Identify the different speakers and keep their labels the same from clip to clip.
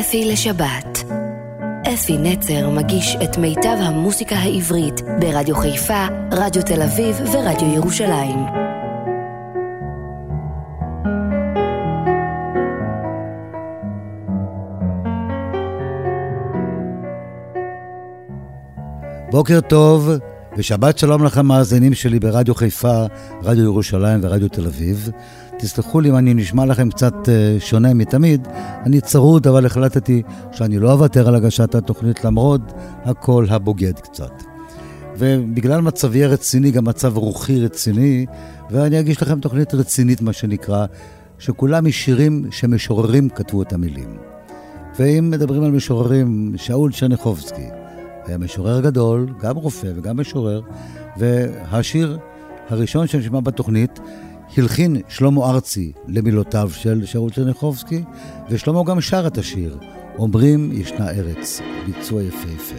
Speaker 1: אפי לשבת. אפי נצר מגיש את מיטב המוסיקה העברית ברדיו חיפה, רדיו תל אביב ורדיו ירושלים.
Speaker 2: בוקר טוב ושבת שלום לכם מאזינים שלי ברדיו חיפה, רדיו ירושלים ורדיו תל אביב. תסלחו לי אם אני נשמע לכם קצת uh, שונה מתמיד, אני צרוד אבל החלטתי שאני לא אוותר על הגשת התוכנית למרות הקול הבוגד קצת. ובגלל מצבי הרציני, גם מצב רוחי רציני, ואני אגיש לכם תוכנית רצינית, מה שנקרא, שכולם משירים שמשוררים כתבו את המילים. ואם מדברים על משוררים, שאול צ'רניחובסקי, היה משורר גדול, גם רופא וגם משורר, והשיר הראשון שנשמע בתוכנית הלחין שלמה ארצי למילותיו של שאול צ'רניחובסקי, ושלמה גם שר את השיר, אומרים ישנה ארץ, ביצוע יפהפה.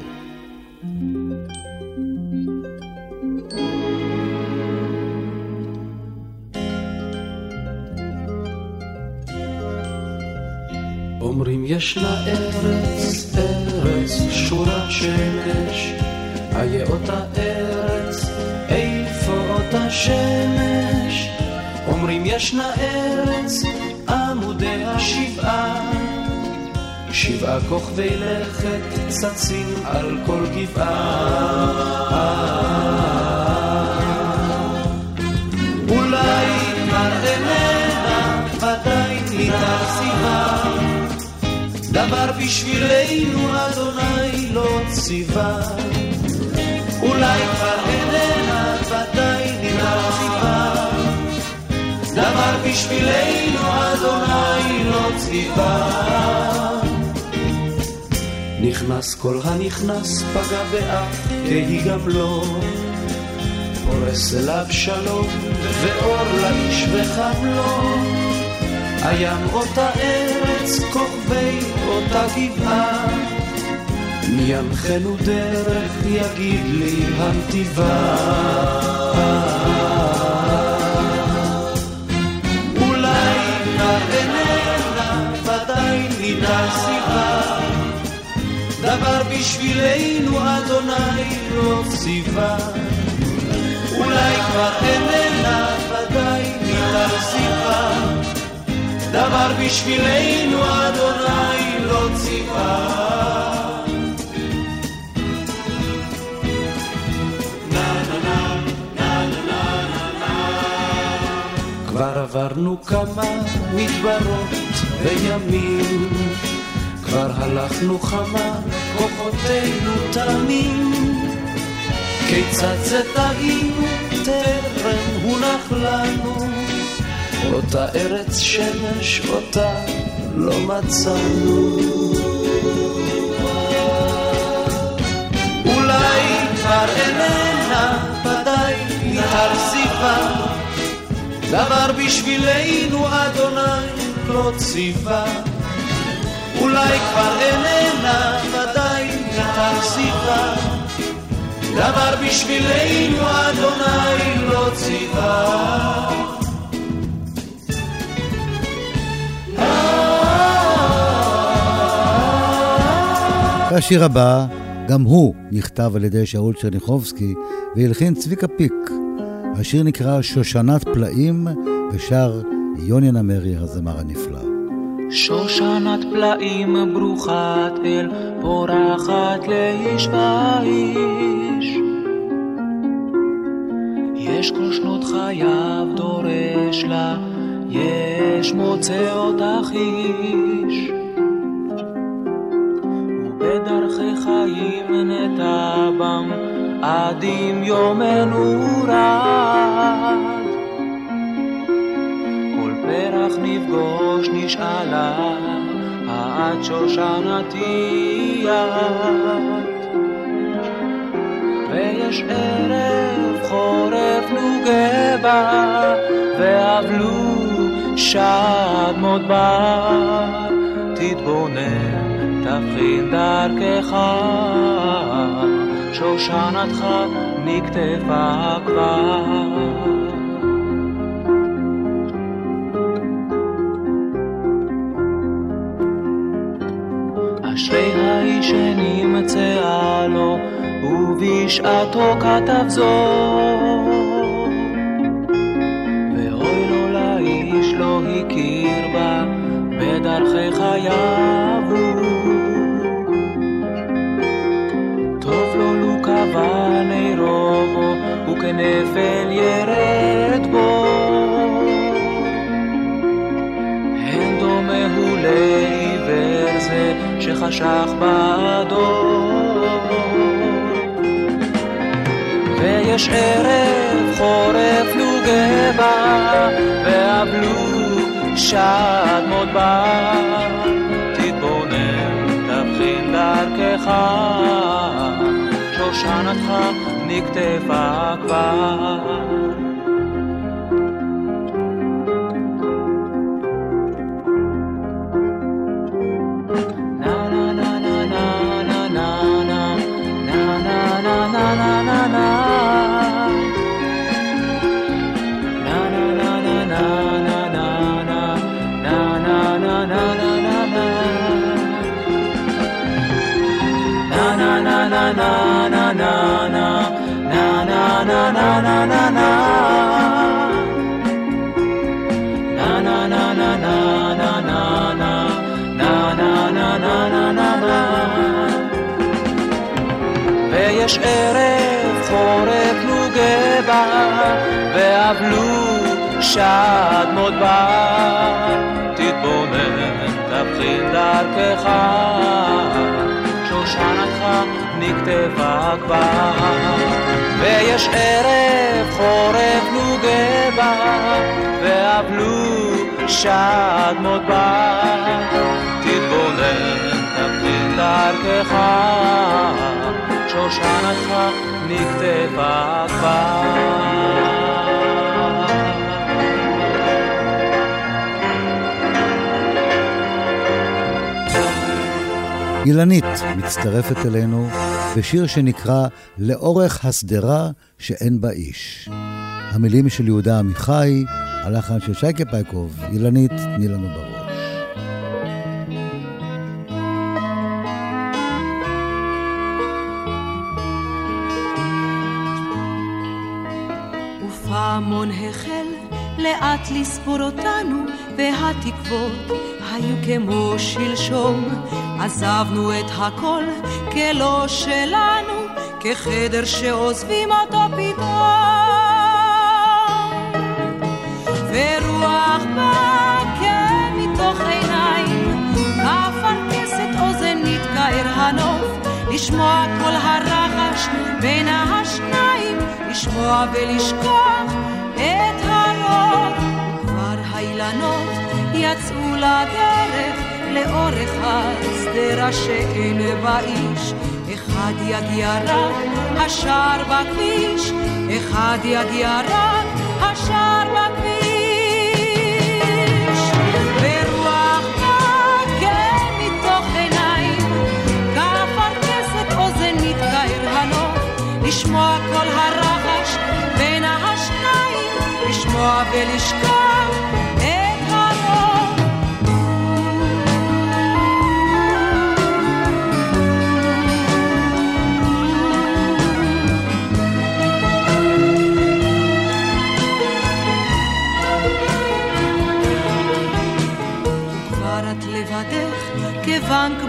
Speaker 3: אומרים ישנה ארץ, ארץ שורת שמש, איה אותה ארץ, איפה אותה שמש? אומרים ישנה ארץ, עמודי השבעה, שבעה כוכבי לכת צצים על כל גבעה. אולי מראנה ודאי ניתן סיבה דבר בשבילנו אדוני לא ציווה. אולי כבר איננה בשבילנו אדוני לא ציווה. נכנס כל הנכנס פגע באף תהי גם לא. פורס אליו שלום ואור לאיש וחם לו. הים אותה ארץ, כוכבי אותה גבעה. מי ינחנו דרך יגיד לי הנתיבה. ניתן סיבה. דבר בשבילנו אדוני לא ציווה. אולי כבר איננה, ודאי ניתן סיבה. דבר בשבילנו אדוני לא ציווה. כבר עברנו כמה מדברות וימים, כבר הלכנו חמה, כוחותינו תמים. כיצד זה טעינו, טרם הונח לנו. אותה ארץ שמש, אותה לא מצאנו. אולי כבר איננה, ודאי ניתן סיבה, דבר בשבילנו אדוני לא ציווה. אולי כבר איננה, ודאי סיבה, דבר בשבילנו אדוני לא ציווה.
Speaker 2: והשיר הבא, גם הוא נכתב על ידי שאול צ'רניחובסקי והלחין צביקה פיק. השיר נקרא שושנת פלאים ושר יוני נמרי הזמר הנפלא.
Speaker 4: שושנת פלאים ברוכת אל פורחת לאיש ואיש יש כל שנות חייו דורש לה יש מוצא אותך איש ובדרכי חיים נטע בם עד אם יומנו כל פרח נפגוש נשאלה עד שושנתי את ויש ערב חורף נוגה בה ואבלו שד מודבר תתבונן תבחין דרכך. שושנתך נקטפה כבר ובשעתו כתב זאת. ואוי לו לאיש לא הכיר בה, בדרכי חייו טוב לו לו קבע נרו, וכנפל ירד בו. הן דומה הוא לעיוור זה שחשך בעדו. ויש ערב חורף לוגבה, ואבלו שד מות בה. תתבונן, תבחין דרכך, שושנתך נקטפה כבר. ויש ערב חורף נוגבה, ואבלו שד מות בה. תתבונן, תבחין דרכך, שושנתך נקטפה כבר. ויש ערב חורף נוגבה, ואבלו שד מות בה. תתבונן, תבחין דרכך, שושנתך נקטפה כבר.
Speaker 2: אילנית מצטרפת אלינו בשיר שנקרא "לאורך השדרה שאין בה איש". המילים של יהודה עמיחי, הלחן של שייקה פייקוב, אילנית, תני לנו בראש.
Speaker 5: ופעמון החל לאט לספור אותנו, והתקוות היו כמו שלשום. עזבנו את הכל כלא שלנו, כחדר שעוזבים אותו פתאום. ורוח באה מתוך עיניים, אפרכסת אוזן נתקער הנוף, לשמוע כל הרחש בין השניים, לשמוע ולשכוח את הרוב. כבר האילנות יצאו לדרך לאורך השדרה שאין בה איש. אחד יגיע רק השער בכביש, אחד יגיע רק השער בכביש. ורוח מכה מתוך עיניים, כאפרכסת אוזן מתקער הנוף, לשמוע כל הרחש לשמוע ולשכוח את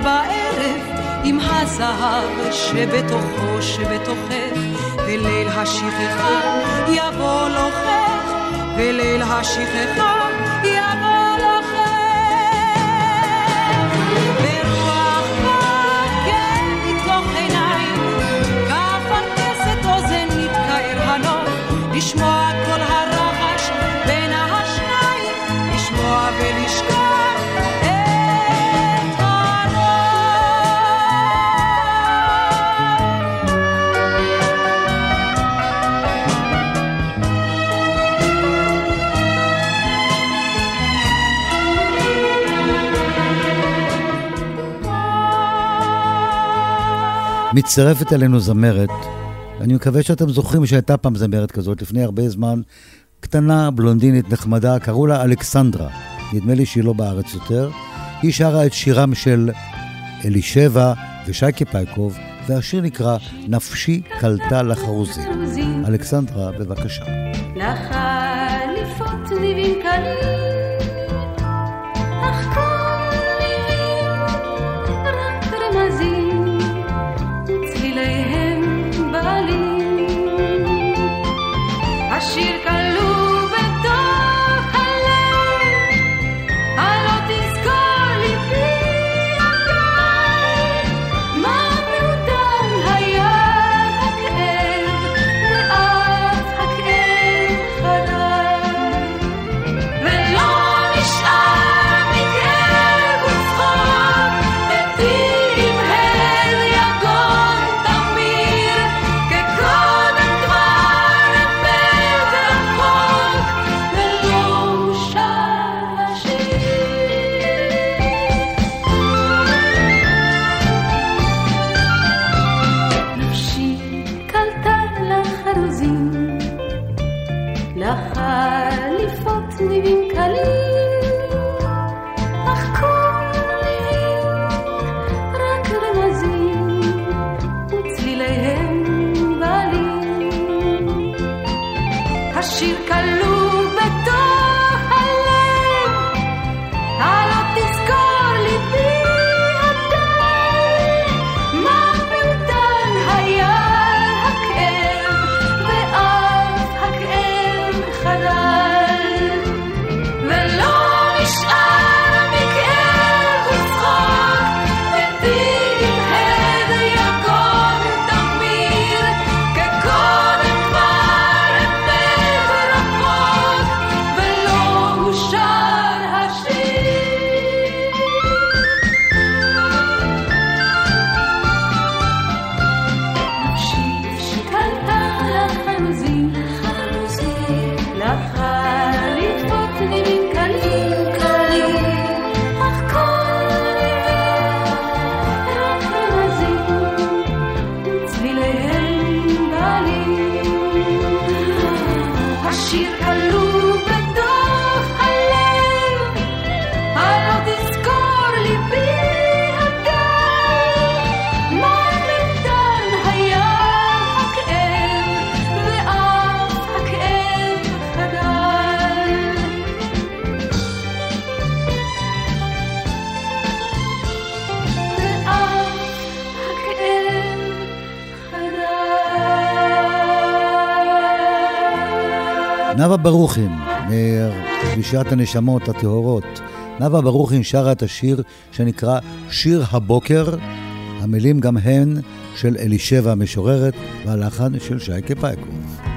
Speaker 5: בערב עם הזהב שבתוכו שבתוכך וליל השכחה יבוא לוחך וליל השכחה יבוא לוחך ורוח עיניים אוזן הנוף לשמוע
Speaker 2: מצטרפת אלינו זמרת, אני מקווה שאתם זוכרים שהייתה פעם זמרת כזאת לפני הרבה זמן, קטנה, בלונדינית, נחמדה, קראו לה אלכסנדרה. נדמה לי שהיא לא בארץ יותר. היא שרה את שירם של אלישבע ושייקה פייקוב, והשיר נקרא "נפשי קלטה לחרוזים". אלכסנדרה, בבקשה.
Speaker 6: לחליפות ניבים קלים
Speaker 2: ברוכין, משלישיית הנשמות הטהורות. נאוה ברוכין שרה את השיר שנקרא שיר הבוקר, המילים גם הן של אלישבע המשוררת והלחן של שייקה פייקוב.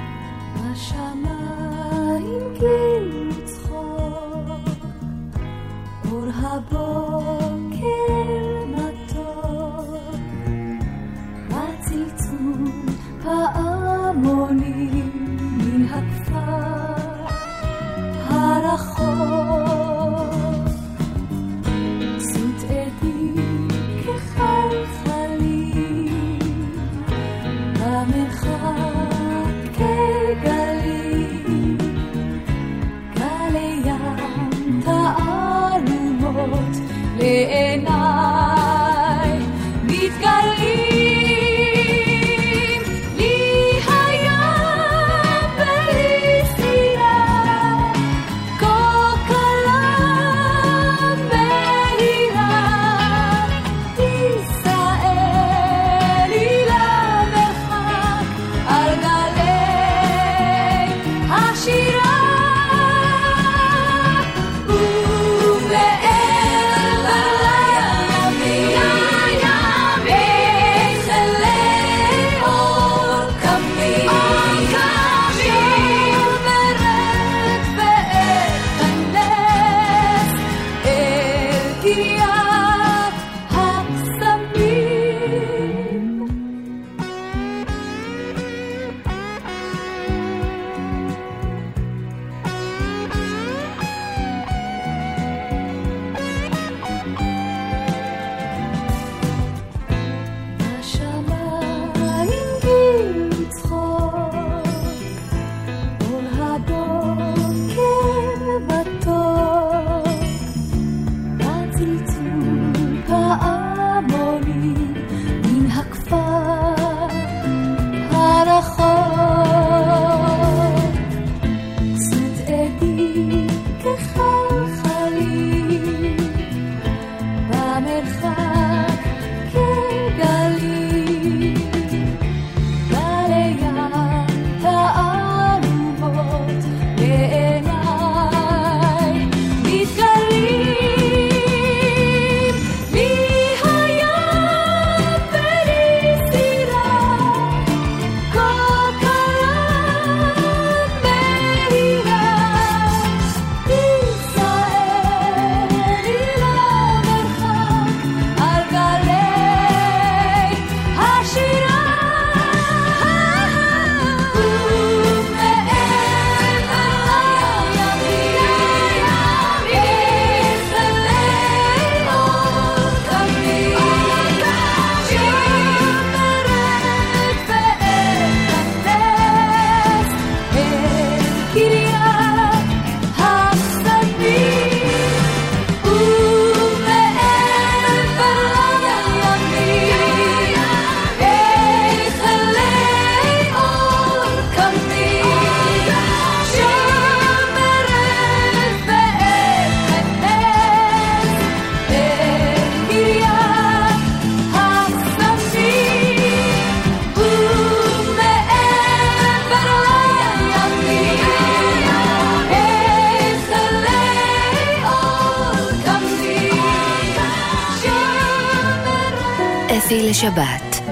Speaker 1: לשבת.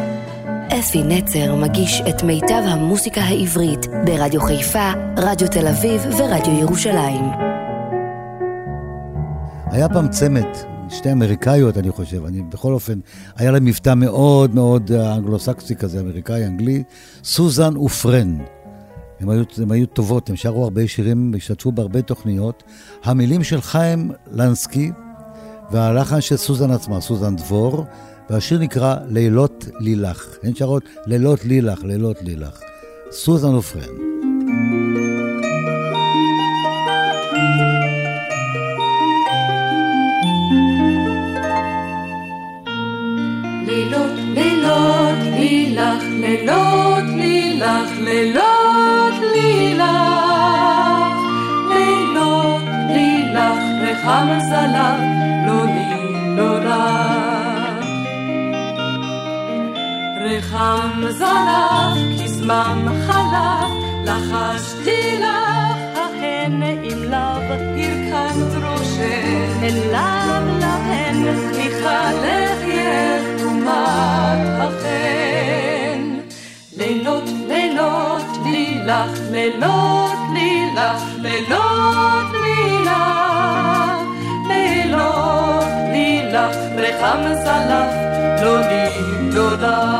Speaker 1: אפי נצר מגיש את מיטב המוסיקה העברית ברדיו חיפה, רדיו תל אביב ורדיו ירושלים.
Speaker 2: היה פעם צמד, שתי אמריקאיות אני חושב, אני בכל אופן, היה להם מבטא מאוד מאוד אנגלוסקסי כזה, אמריקאי-אנגלי, סוזן ופרן. הן היו, הן היו טובות, הם שרו הרבה שירים, השתתפו בהרבה תוכניות. המילים של חיים לנסקי והלחן של סוזן עצמה, סוזן דבור, והשיר נקרא לילות לילך. הן שרות לילות לילך, לילות לילך. סוזן ופרן.
Speaker 6: לילות, לילות, לילך, לילות, לילך, לילות, לילך, לילות, לילך, רחם לא רחם זלף, זמן חלף, לחשתי לך, ההן עם לאו, הרכנת ראשך, אליו להן, מחלך יתומת החן. לילות, לילות, לילך, לילות, לילך, לילות, לילך, לילות, לילך, רחם זלף, לא לי, לא לך.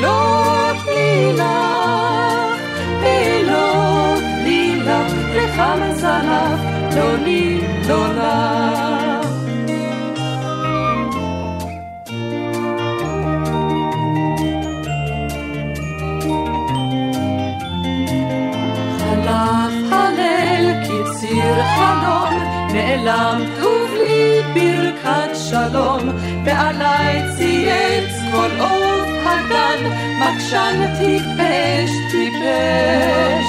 Speaker 6: לילך, לילות, לילך, לילות, לילך, רחם זנב, לא לא לך. חלף הליל כציר חלום, נעלם טוב לי ברכת שלום, ועלי צייץ כל עוף הגן, מקשן טיפש טיפש.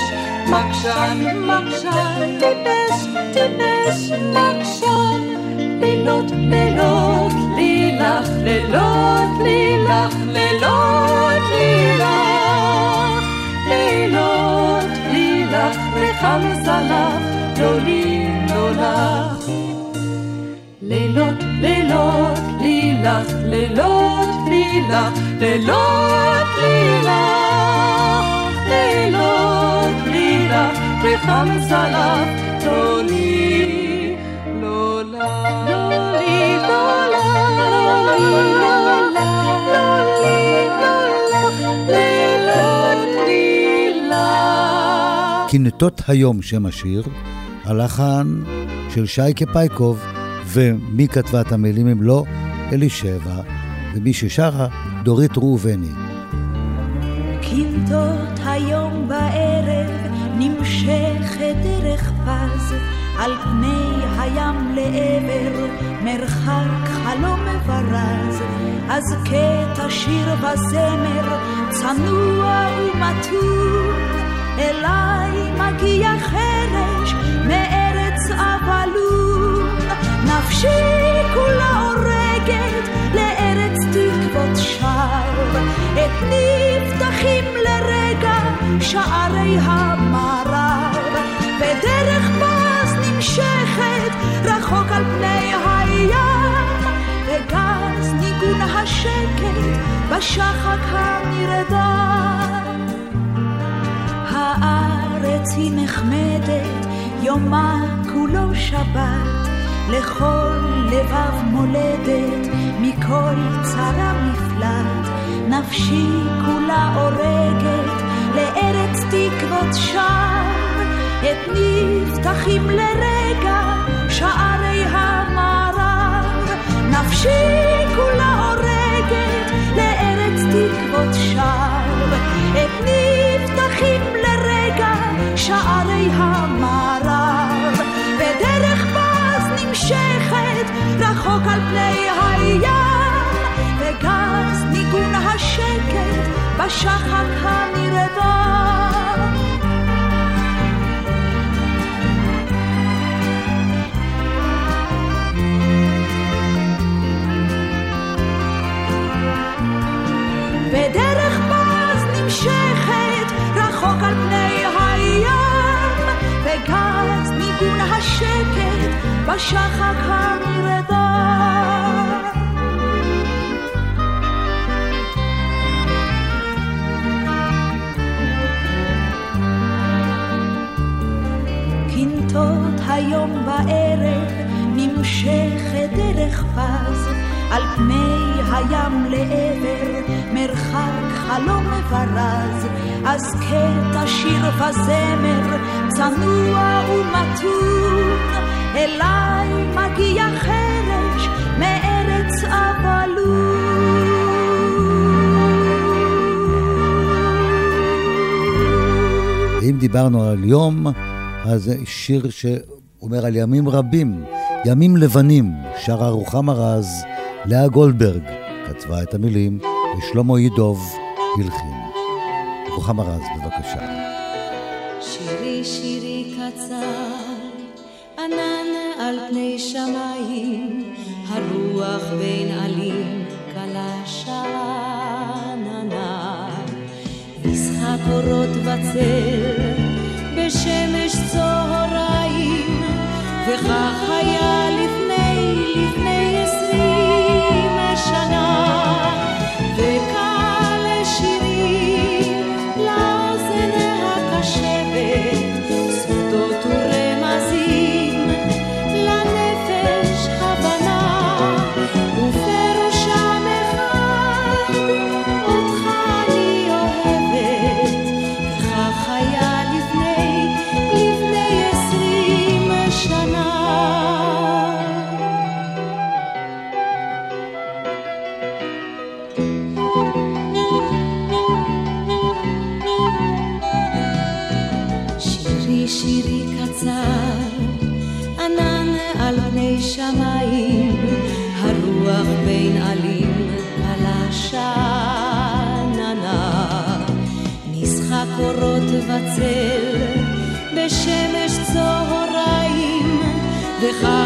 Speaker 6: מקשן, מקשן, טיפש, טיפש, מקשן, לילות, לילות, לילך, לילות, לילך, לילות, לילך, לילות, לילך, רחם זלף, לא לי, לא לך. לילות, לילות, לילך, לילות, לילך, לילות, לילות, לילך, רחם זלף, לא לי, לא לך. לא לא לי, לא לך, לא
Speaker 2: היום שם השיר, הלחן של שייקה פייקוב, ומי כתבה את המילים אם לא אלישבע, ומי ששרה דורית ראובני.
Speaker 7: קינטות היום בערב נמשכת דרך פז על פני הים לעבר מרחק חלום מברז אז קטע שיר וזמר צנוע ומתון אליי מגיע חרש מארץ אבלון נפשי כולה הורגת לארץ תקוות שווא. את נפתחים לרגע שערי המערב. בדרך פז נמשכת רחוק על פני הים. וגז ניגון השקט בשחק הנרדם הארץ היא נחמדת יומה כולו שבת לכל לבב מולדת מכל צרה מפלט. נפשי כולה הורגת לארץ תקוות שם. את נפתחים לרגע שערי המערב. נפשי כולה הורגת לארץ תקוות שם. את נפתחים לרגע שערי המערב רחוק על פני הים וגז ניגון השקט בש... בשחק המרדה. בשחק המרדה. קינטות היום בערב נמשכת דרך פז על פני הים לעבר מרחק חלום מברז אז קטע שיר וזמר צנוע ומתון אליי מגיע חרש מארץ אבלות
Speaker 2: אם דיברנו על יום, אז שיר שאומר על ימים רבים, ימים לבנים, שרה רוחמה רז, לאה גולדברג כתבה את המילים, ושלמה ידוב הלחין. רוחמה רז, בבקשה.
Speaker 8: שמיים, הרוח בין עלים, כלה שאננה. משחק אורות בצל, בשמש צהריים, וכך היה וצל, בשמש צהריים, וכך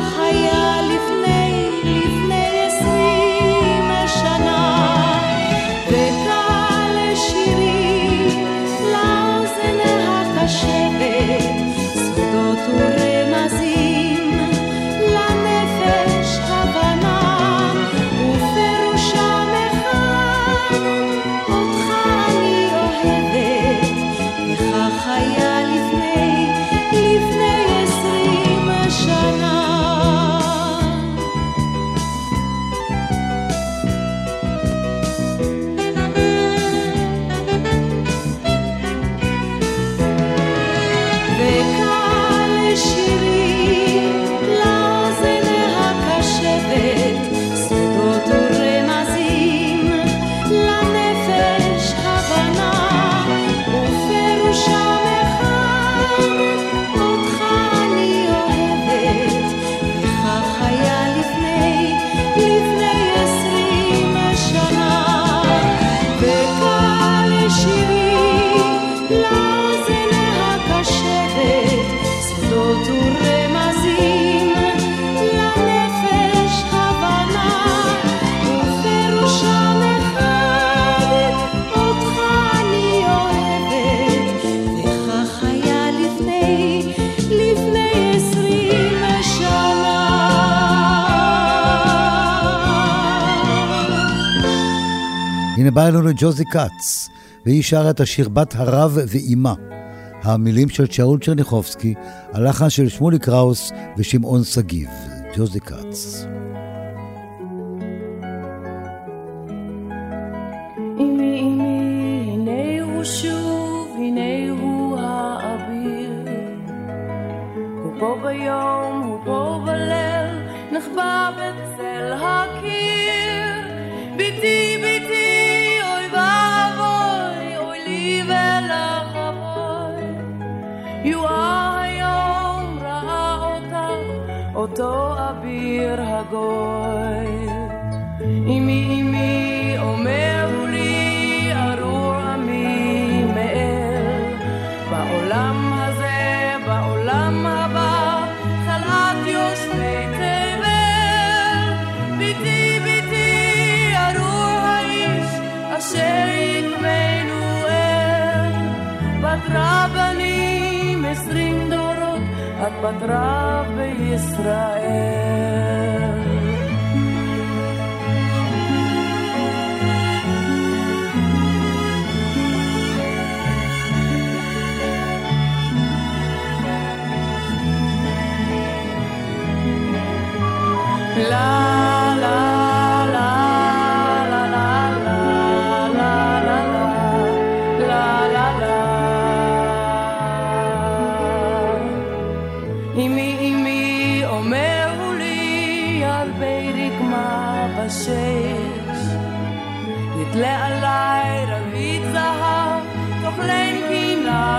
Speaker 2: הנה בא אלינו ג'וזי כץ, והיא שרה את השיר בת הרב ואימה. המילים של שאול צ'רניחובסקי, הלחן של שמולי קראוס ושמעון שגיב. ג'וזי כץ.
Speaker 6: פה ביום הוא בליל נחבא בצל אותו אביר הגוי. אמי אמי אומר לי ארור עמי מאל, בעולם הזה, בעולם הבא, חלאת יושבי תבל. ביתי ביתי ארור האיש אשר יקמנו אל, בת רבנים עשרים דורות, את בת רב
Speaker 1: Israel.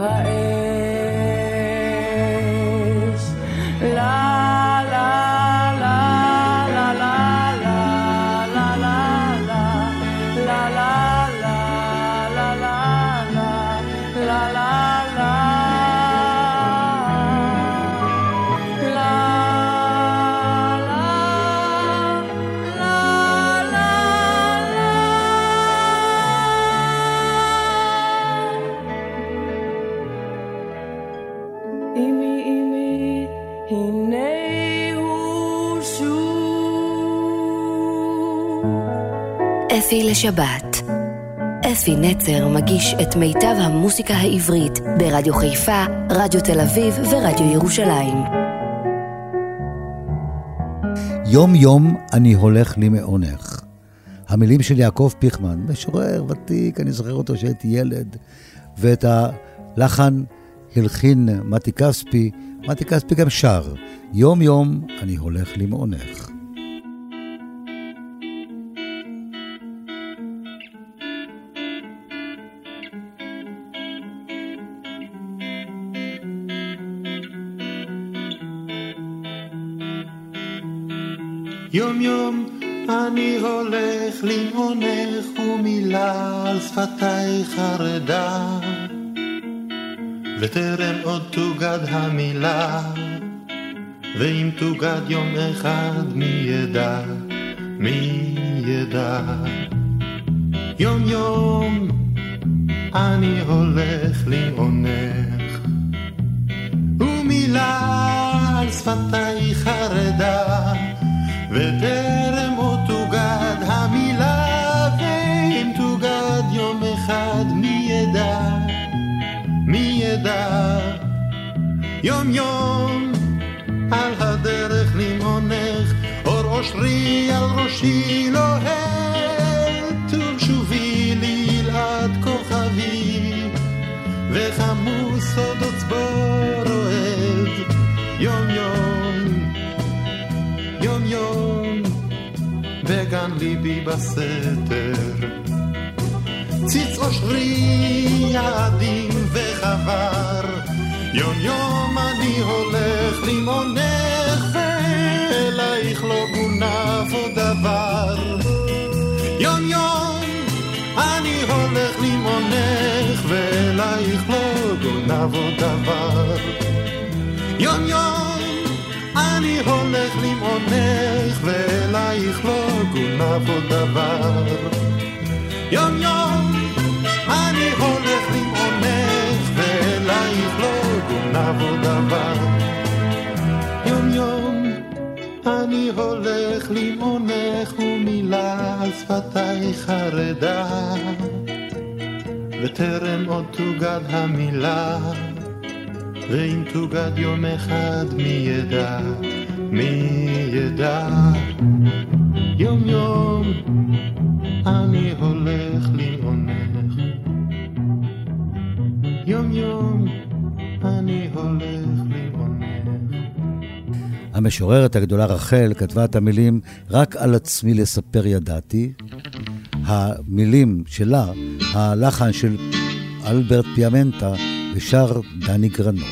Speaker 1: Bye. לשבת. אפי נצר מגיש את מיטב המוסיקה העברית ברדיו חיפה, רדיו תל אביב ורדיו ירושלים.
Speaker 2: יום יום אני הולך לי מעונך. המילים של יעקב פיכמן, משורר ותיק, אני זוכר אותו כשהייתי ילד, ואת הלחן הלחין מתי כספי, מתי כספי גם שר, יום יום אני הולך לי מעונך.
Speaker 9: יום יום אני הולך למעונך ומילה על שפתיי חרדה וטרם עוד תוגד המילה ואם תוגד יום אחד מי ידע, מי ידע? יום יום אני הולך למעונך ומילה על חרדה וטרם עוד תוגד המילה, ואם תוגד יום אחד מי ידע, מי ידע, יום יום על הדרך למעונך, אור אושרי על ראשי לוהל, ליבי בסתר. ציץ אושרי יעדים וחבר, יום יום אני הולך למעונך ואלייך לא גונב עוד דבר. יום יום אני הולך למעונך ואלייך לא גונב עוד דבר. יום יום אני הולך למעונך ואלייך לא גונב עוד דבר. יום יום אני הולך למעונך ואלייך לא גונב עוד דבר. יום יום אני הולך למעונך ומילה על שפתיי חרדה וטרם עוד תוגד המילה ואם תוגד יום אחד מי ידע, מי ידע. יום יום אני הולך לעונך. יום יום אני הולך.
Speaker 2: המשוררת הגדולה רחל כתבה את המילים "רק על עצמי לספר ידעתי", המילים שלה, הלחן של אלברט פיאמנטה ושר דני גרנות.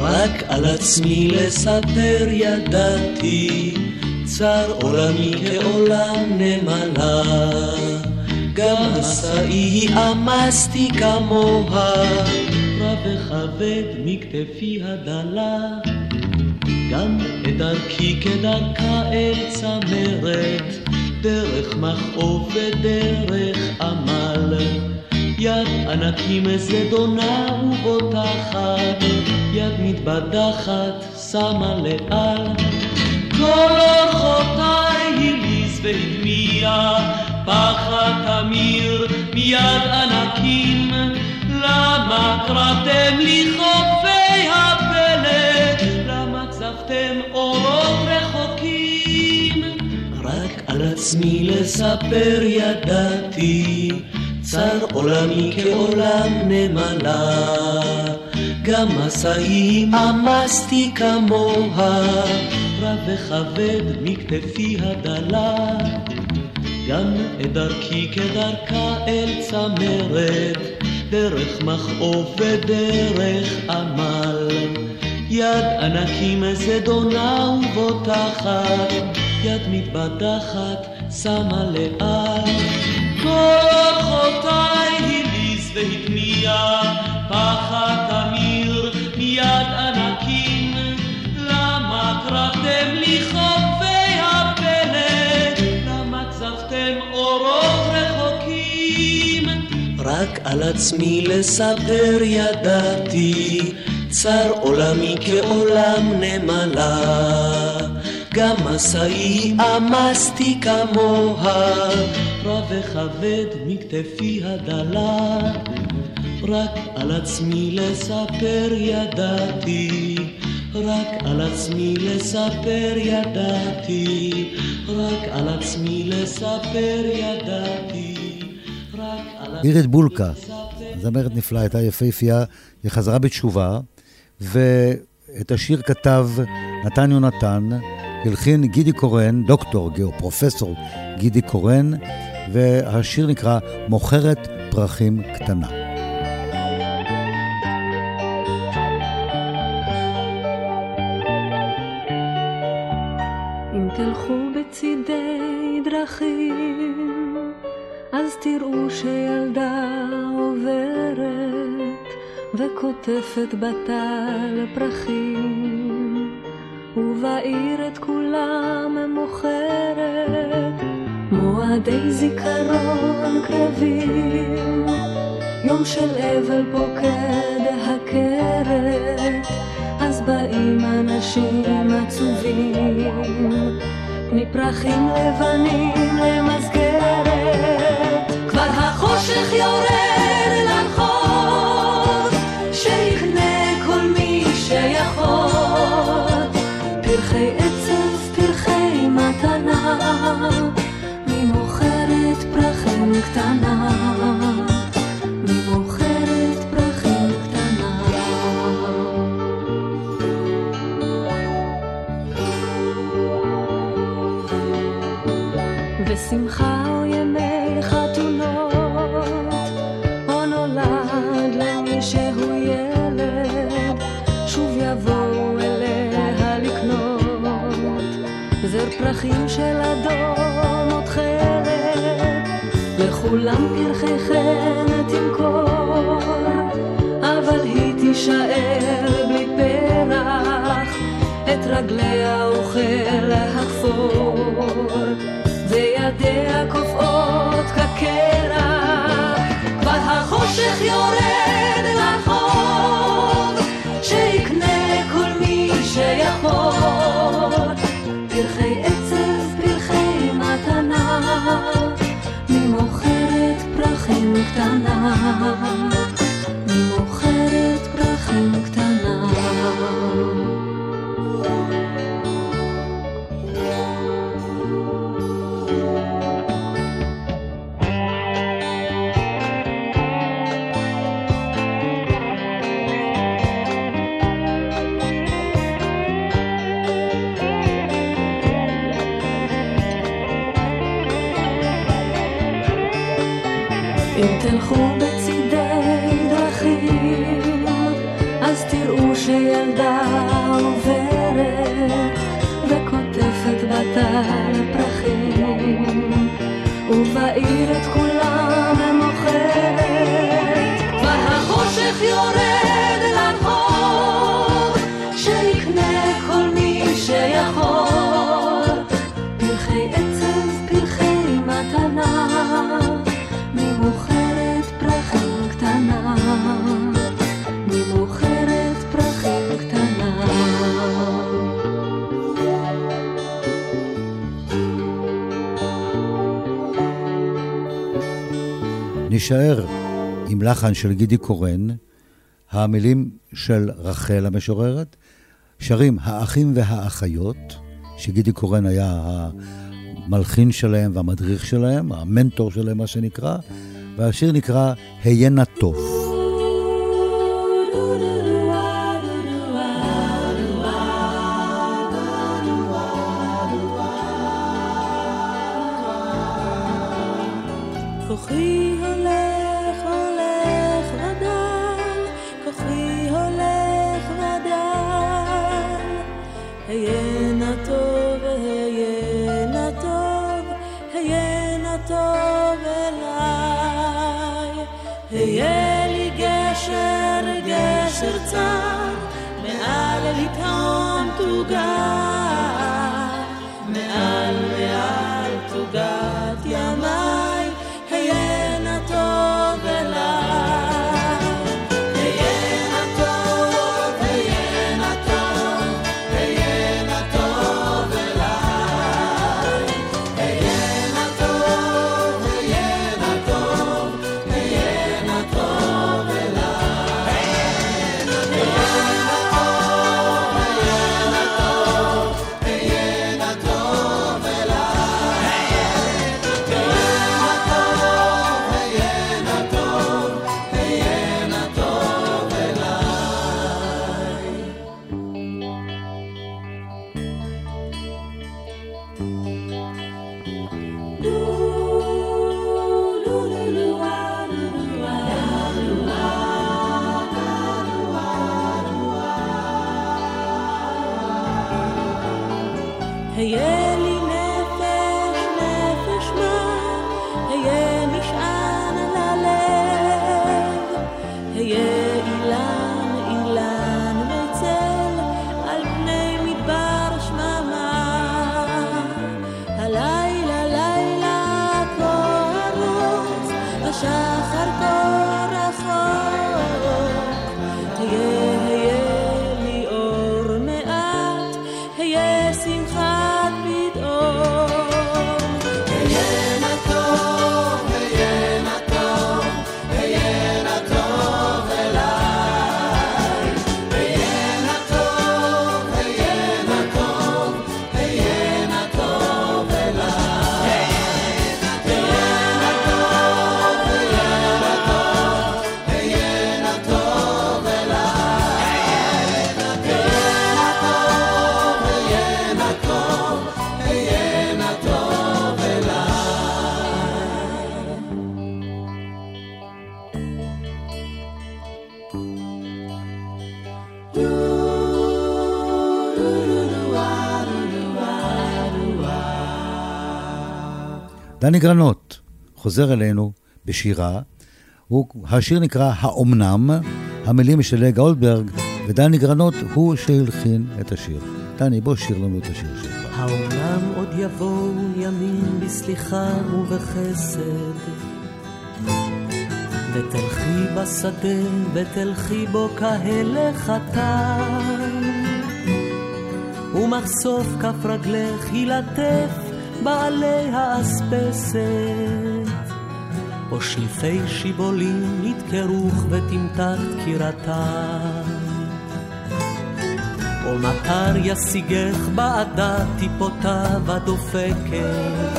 Speaker 3: רק על עצמי לספר ידעתי, צר עולמי כעולם נמלה. גם משאי עמסתי כמוה, רב וכבד מכתפי הדלה. גם את דרכי כדרכה אל צמרת, דרך מכאוב ודרך עמל. יד ענקים זדונה ובוטחת, יד מתבדחת שמה לאל. כל אורחותיי הליז והדמיע, פחד תמיר מיד ענקים. למה קראתם לי הפלא? צפתם אורות רחוקים? רק על עצמי לספר ידעתי. צר עולמי כעולם נמלה, גם משאים עמסתי כמוה, רב וכבד מכתפי הדלה. גם את דרכי כדרכה אל צמרת, דרך מכאוב ודרך עמל. יד ענקים זדונה ובוטחת, יד מתבדחת שמה לאל. כוחותיי הליז והטמיע, פחד תמיר מיד ענקים. למה קראתם לי חופי הפלא? למה צפתם אורות רחוקים? רק על עצמי לספר ידעתי, צר עולמי כעולם נמלה. גם משאי עמסתי כמוה, רב וכבד מכתפי הדלה. רק על עצמי לספר ידעתי, רק על עצמי לספר ידעתי, רק על עצמי לספר ידעתי, רק על עצמי
Speaker 2: אירית בולקה, זמרת נפלאה, הייתה יפהפייה, היא חזרה בתשובה, ואת השיר כתב נתן יונתן, הלחין גידי קורן, דוקטור, או פרופסור גידי קורן, והשיר נקרא מוכרת פרחים קטנה.
Speaker 6: וקוטפת בטל פרחים, ובעיר את כולם מוכרת, מועדי זיכרון קרבים, יום של אבל פוקד הכרת. אז באים אנשים עצובים, מפרחים לבנים למסגרת. כבר החושך יורד פרחים של אדום עוד תכלת, לכולם פרחי חן תמכור, אבל היא תישאר בלי פרח, את רגליה אוכל הכפור. וידיה קופאות כקרח, כבר החושך יורד לרחוב, שיקנה כל מי שיכול. פרחים
Speaker 3: נישאר עם לחן של גידי קורן, המילים של רחל המשוררת, שרים האחים והאחיות, שגידי קורן היה המלחין שלהם והמדריך שלהם, המנטור שלהם מה שנקרא, והשיר נקרא היה נא דני גרנות חוזר אלינו בשירה. הוא, השיר נקרא האומנם, המילים של לאה גולדברג, ודני גרנות הוא שהלחין את השיר. דני, בוא שיר לנו את השיר שלך.
Speaker 10: האומנם עוד יבואו ימים בסליחה ובחסד ותלכי בשדה ותלכי בו כהלך חתן ומחשוף כף רגלך ילטף בעלי האספסת או שליפי שיבולים ידקרוך ותמתק דקירתם או מטר ישיגך בעדה טיפותיו הדופקת.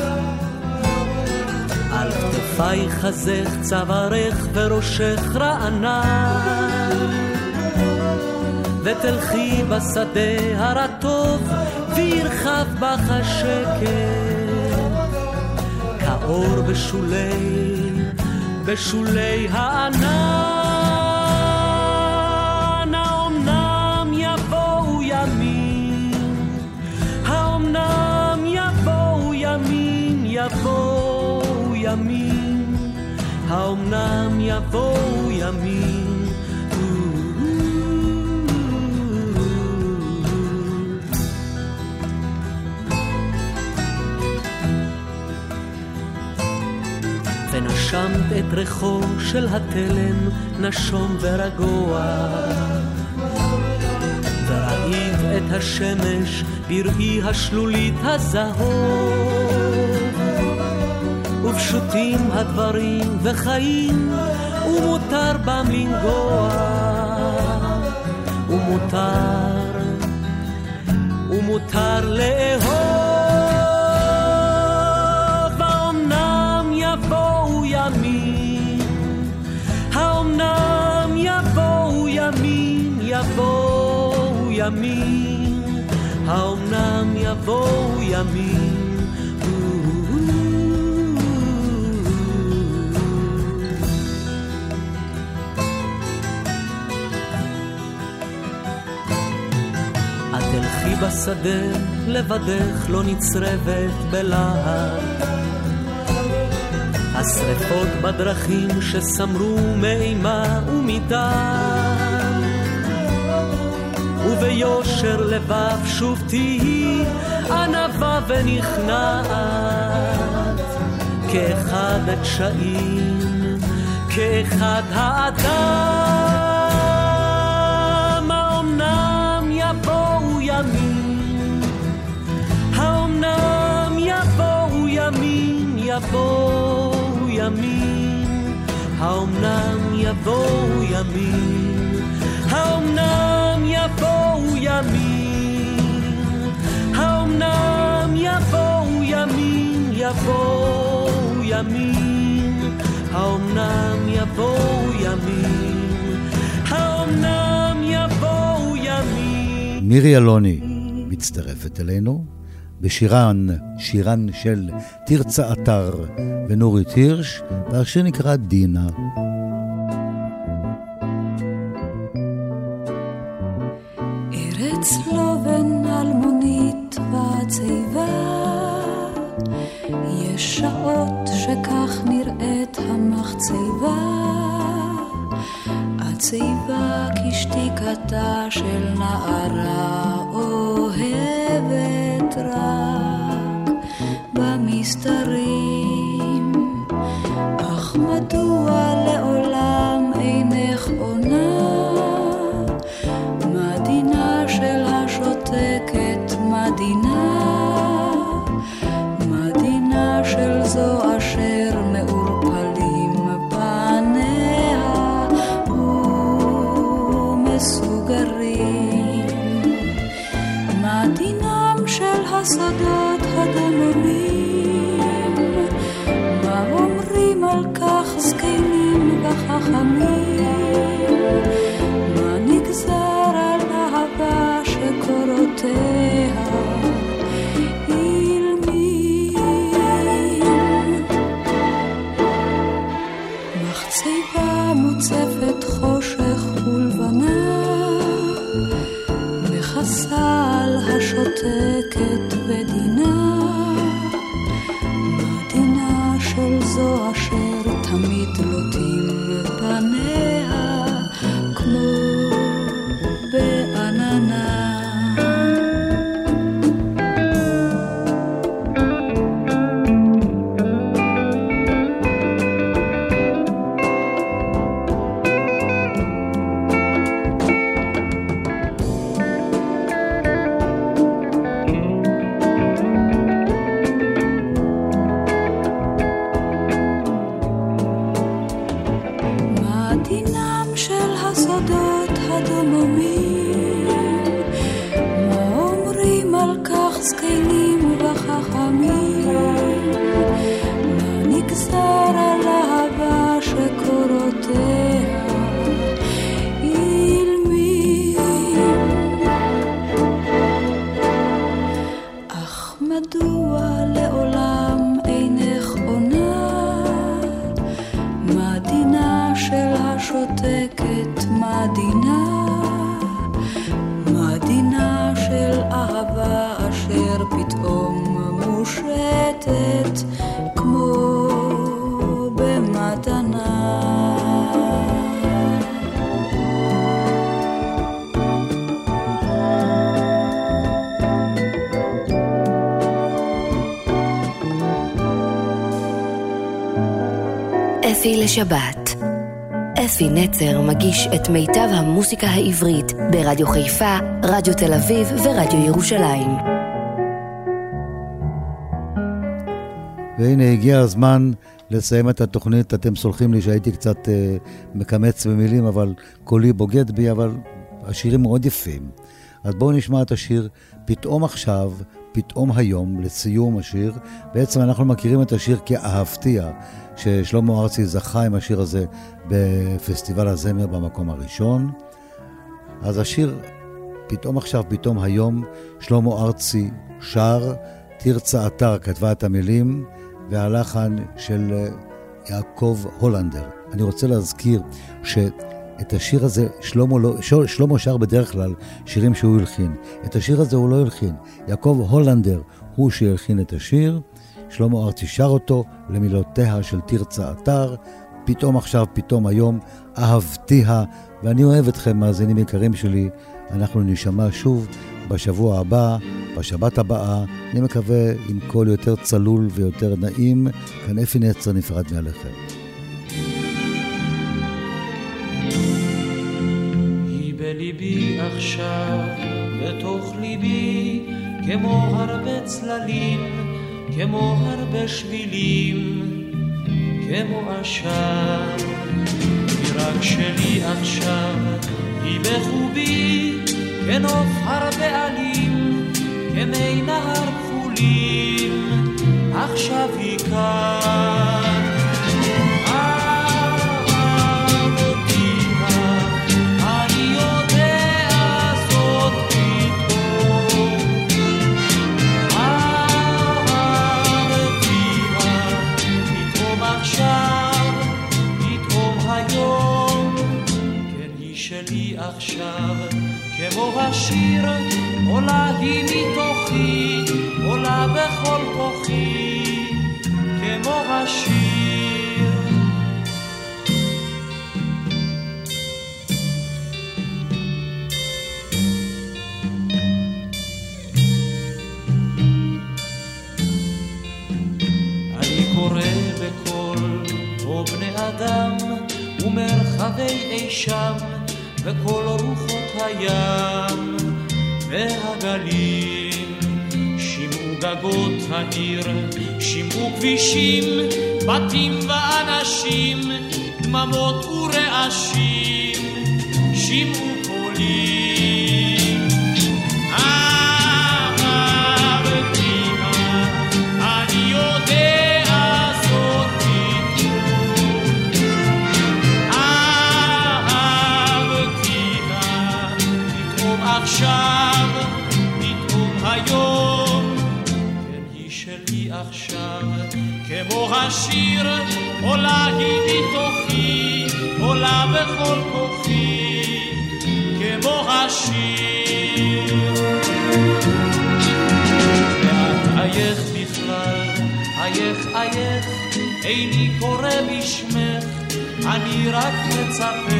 Speaker 10: על כתפייך חזך צווארך וראשך רענן. ותלכי בשדה הרטוב וירחב בך השקט. כאור בשולי
Speaker 3: בשולי הענן. האומנם יבואו ימים, האומנם יבואו ימים, יבואו ימים, האומנם יבואו ימים. ונשמת את ריחו של התלם נשום ורגוע. וראית את השמש בראי השלולית הזהוב. ופשוטים הדברים וחיים, ומותר בם לנגוע. ומותר, ומותר לאהוב. ימים, האומנם יבואו ימים. בשדה, לבדך לא נצרבת בלהט. השרפות בדרכים שסמרו מאימה ומדם. וביושר לבב שוב תהי ענווה ונכנעת כאחד הדשאים, כאחד האדם. האומנם יבואו ימים, האומנם יבואו ימים, יבואו ימים, האומנם יבואו ימים, האומנם יבואו ימים, האומנם יבואו ימים, יבואו ימים, האומנם יבואו ימים, האומנם יבואו ימים.
Speaker 2: מירי אלוני מצטרפת אלינו בשירן, שירן של תרצה אתר ונורית הירש, והשיר נקרא דינה.
Speaker 11: סלובן אלמונית והצבע יש שעות שכך נראית המחצבה הצבע כשתיקתה של נערה במסתרים אך מדוע לעולם
Speaker 12: לשבת. אפי נצר מגיש את מיטב המוסיקה העברית ברדיו חיפה, רדיו תל אביב ורדיו ירושלים.
Speaker 2: והנה הגיע הזמן לסיים את התוכנית. אתם סולחים לי שהייתי קצת אה, מקמץ במילים, אבל קולי בוגד בי, אבל השירים מאוד יפים. אז בואו נשמע את השיר פתאום עכשיו, פתאום היום, לסיום השיר. בעצם אנחנו מכירים את השיר כאהבתיה, ששלמה ארצי זכה עם השיר הזה בפסטיבל הזמר במקום הראשון. אז השיר פתאום עכשיו, פתאום היום, שלמה ארצי שר, תרצה אתר כתבה את המילים, והלחן של יעקב הולנדר. אני רוצה להזכיר שאת השיר הזה, שלמה, לא, שלמה שר בדרך כלל שירים שהוא הלחין. את השיר הזה הוא לא הלחין. יעקב הולנדר הוא שהלחין את השיר, שלמה ארצי שר אותו למילותיה של תרצה אתר, פתאום עכשיו, פתאום היום, אהבתיה, ואני אוהב אתכם, מאזינים יקרים שלי. אנחנו נשמע שוב בשבוע הבא, בשבת הבאה, אני מקווה עם קול יותר צלול ויותר נעים, כאן אפי נצר נפרד מעליכם.
Speaker 4: בליבי עכשיו, בתוך ליבי, כמו הרבה צללים, כמו הרבה שבילים, כמו עשן. היא רק שלי עכשיו, היא בחובי, כנוף הרבה עלים, כמי נהר כחולים, עכשיו היא כאן. כמו השיר, עולה היא מתוכי, עולה בכל כוחי, כמו השיר. אני קורא בקול, או בני אדם, ומרחבי אי שם, וכל רוחות הים והגלים. שמעו גגות העיר, שמעו כבישים, בתים ואנשים, דממות ורעשים, שמעו עכשיו, פתאום היום, כן היא שלי עכשיו, כמו השיר, עולה היא מתוכי, עולה בכל כוחי, כמו השיר. ואת אייך בכלל, אייך אייך, איני קורא בשמך, אני רק מצפה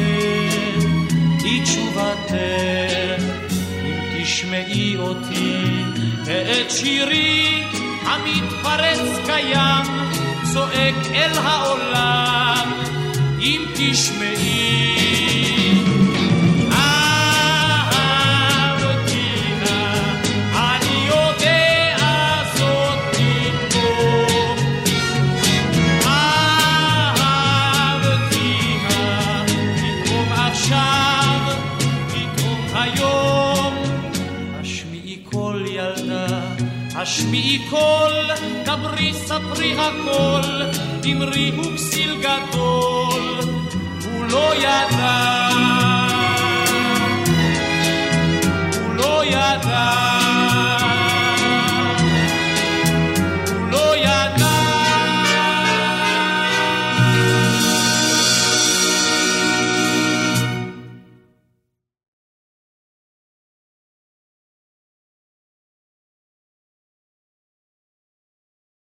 Speaker 4: לתשובתך. אם תשמעי אותי ואת שירי המתפרץ קיים, צועק אל העולם, אם תשמעי. השמיעי קול, דברי ספרי הכל, אמרי הוא כסיל גדול, הוא לא ידע, הוא לא ידע.